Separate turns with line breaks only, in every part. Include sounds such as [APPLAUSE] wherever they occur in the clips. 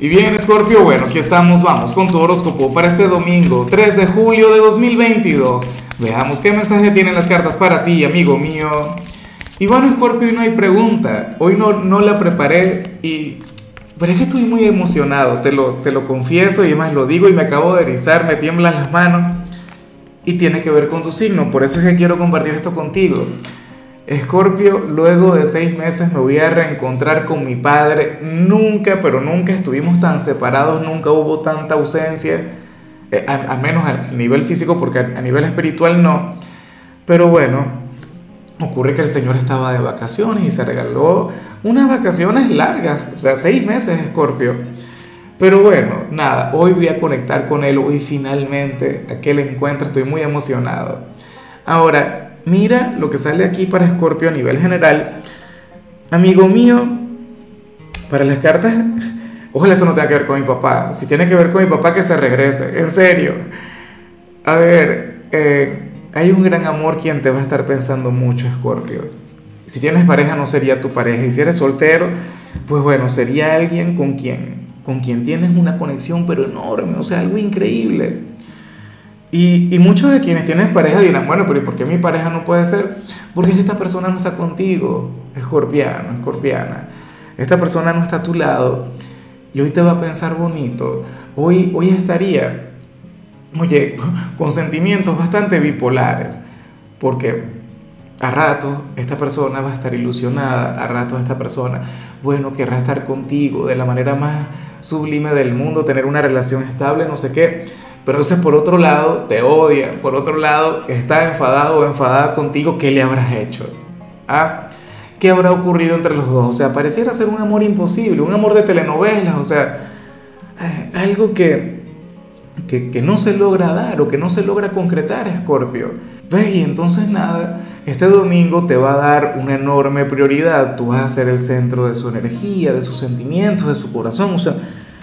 Y bien, Scorpio, bueno, aquí estamos, vamos con tu horóscopo para este domingo, 3 de julio de 2022. Veamos qué mensaje tienen las cartas para ti, amigo mío. Y bueno, Scorpio, hoy no hay pregunta, hoy no, no la preparé y... Pero es que estoy muy emocionado, te lo, te lo confieso y además lo digo y me acabo de erizar, me tiemblan las manos y tiene que ver con tu signo, por eso es que quiero compartir esto contigo. Escorpio, luego de seis meses me voy a reencontrar con mi padre. Nunca, pero nunca estuvimos tan separados, nunca hubo tanta ausencia, eh, al, menos a nivel físico, porque a, nivel espiritual no. Pero bueno, ocurre que el Señor estaba de vacaciones y se regaló unas vacaciones largas, o sea, seis meses, Escorpio. Pero bueno, nada, hoy voy a conectar con él, hoy finalmente aquel encuentro, estoy muy emocionado. Ahora, Mira lo que sale aquí para Escorpio a nivel general. Amigo mío, para las cartas, ojalá esto no tenga que ver con mi papá. Si tiene que ver con mi papá, que se regrese. En serio. A ver, eh, hay un gran amor quien te va a estar pensando mucho, Escorpio. Si tienes pareja, no sería tu pareja. Si eres soltero, pues bueno, sería alguien con quien, con quien tienes una conexión, pero enorme, o sea, algo increíble. Y, y, muchos de quienes tienen pareja dirán, bueno, pero ¿y por qué mi pareja no puede ser? Porque esta persona no está contigo, escorpiano, escorpiana. Esta persona no está a tu lado y hoy te va a pensar bonito. Hoy, hoy estaría, oye, [LAUGHS] con sentimientos bastante bipolares. Porque a rato esta persona va a estar ilusionada, a rato esta persona, bueno, querrá estar contigo de la manera más sublime del mundo, tener una relación estable, no sé qué pero entonces por otro lado te odia, por otro lado está enfadado o enfadada contigo, ¿qué le habrás hecho? ¿Ah? ¿Qué habrá ocurrido entre los dos? O sea, pareciera ser un amor imposible, un amor de telenovelas, o sea, eh, algo que, que, que no se logra dar o que no se logra concretar, Scorpio. ¿Ves? Y entonces nada, este domingo te va a dar una enorme prioridad, tú vas a ser el centro de su energía, de sus sentimientos, de su corazón, o sea,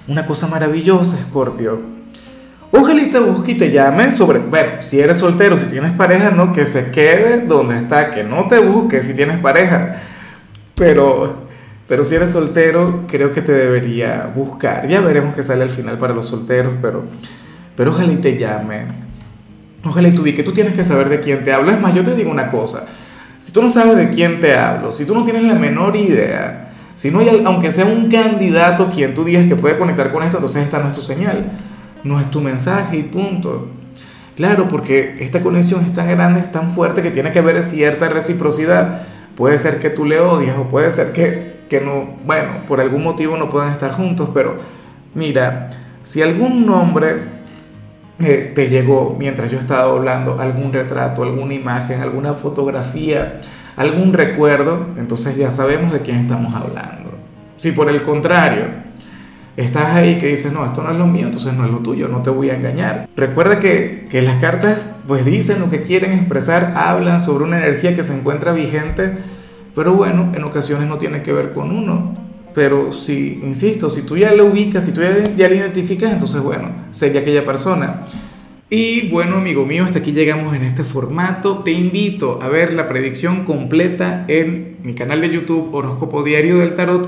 una cosa maravillosa, Scorpio. Ojalá y te busque y te llame sobre, bueno, si eres soltero, si tienes pareja, no, que se quede donde está, que no te busque si tienes pareja. Pero, pero si eres soltero, creo que te debería buscar. Ya veremos qué sale al final para los solteros, pero, pero ojalá y te llame. Ojalá y tú que tú tienes que saber de quién te hablo. Es más, yo te digo una cosa. Si tú no sabes de quién te hablo, si tú no tienes la menor idea, si no hay, aunque sea un candidato quien tú digas que puede conectar con esto, entonces esta no es tu señal no es tu mensaje y punto. Claro, porque esta conexión es tan grande, es tan fuerte que tiene que haber cierta reciprocidad. Puede ser que tú le odias o puede ser que, que no, bueno, por algún motivo no puedan estar juntos, pero mira, si algún nombre eh, te llegó mientras yo estaba hablando, algún retrato, alguna imagen, alguna fotografía, algún recuerdo, entonces ya sabemos de quién estamos hablando. Si por el contrario, estás ahí que dices, no, esto no es lo mío, entonces no es lo tuyo, no te voy a engañar. Recuerda que, que las cartas pues dicen lo que quieren expresar, hablan sobre una energía que se encuentra vigente, pero bueno, en ocasiones no tiene que ver con uno. Pero si, insisto, si tú ya lo ubicas, si tú ya, ya lo identificas, entonces bueno, sería aquella persona. Y bueno, amigo mío, hasta aquí llegamos en este formato. Te invito a ver la predicción completa en mi canal de YouTube Horóscopo Diario del Tarot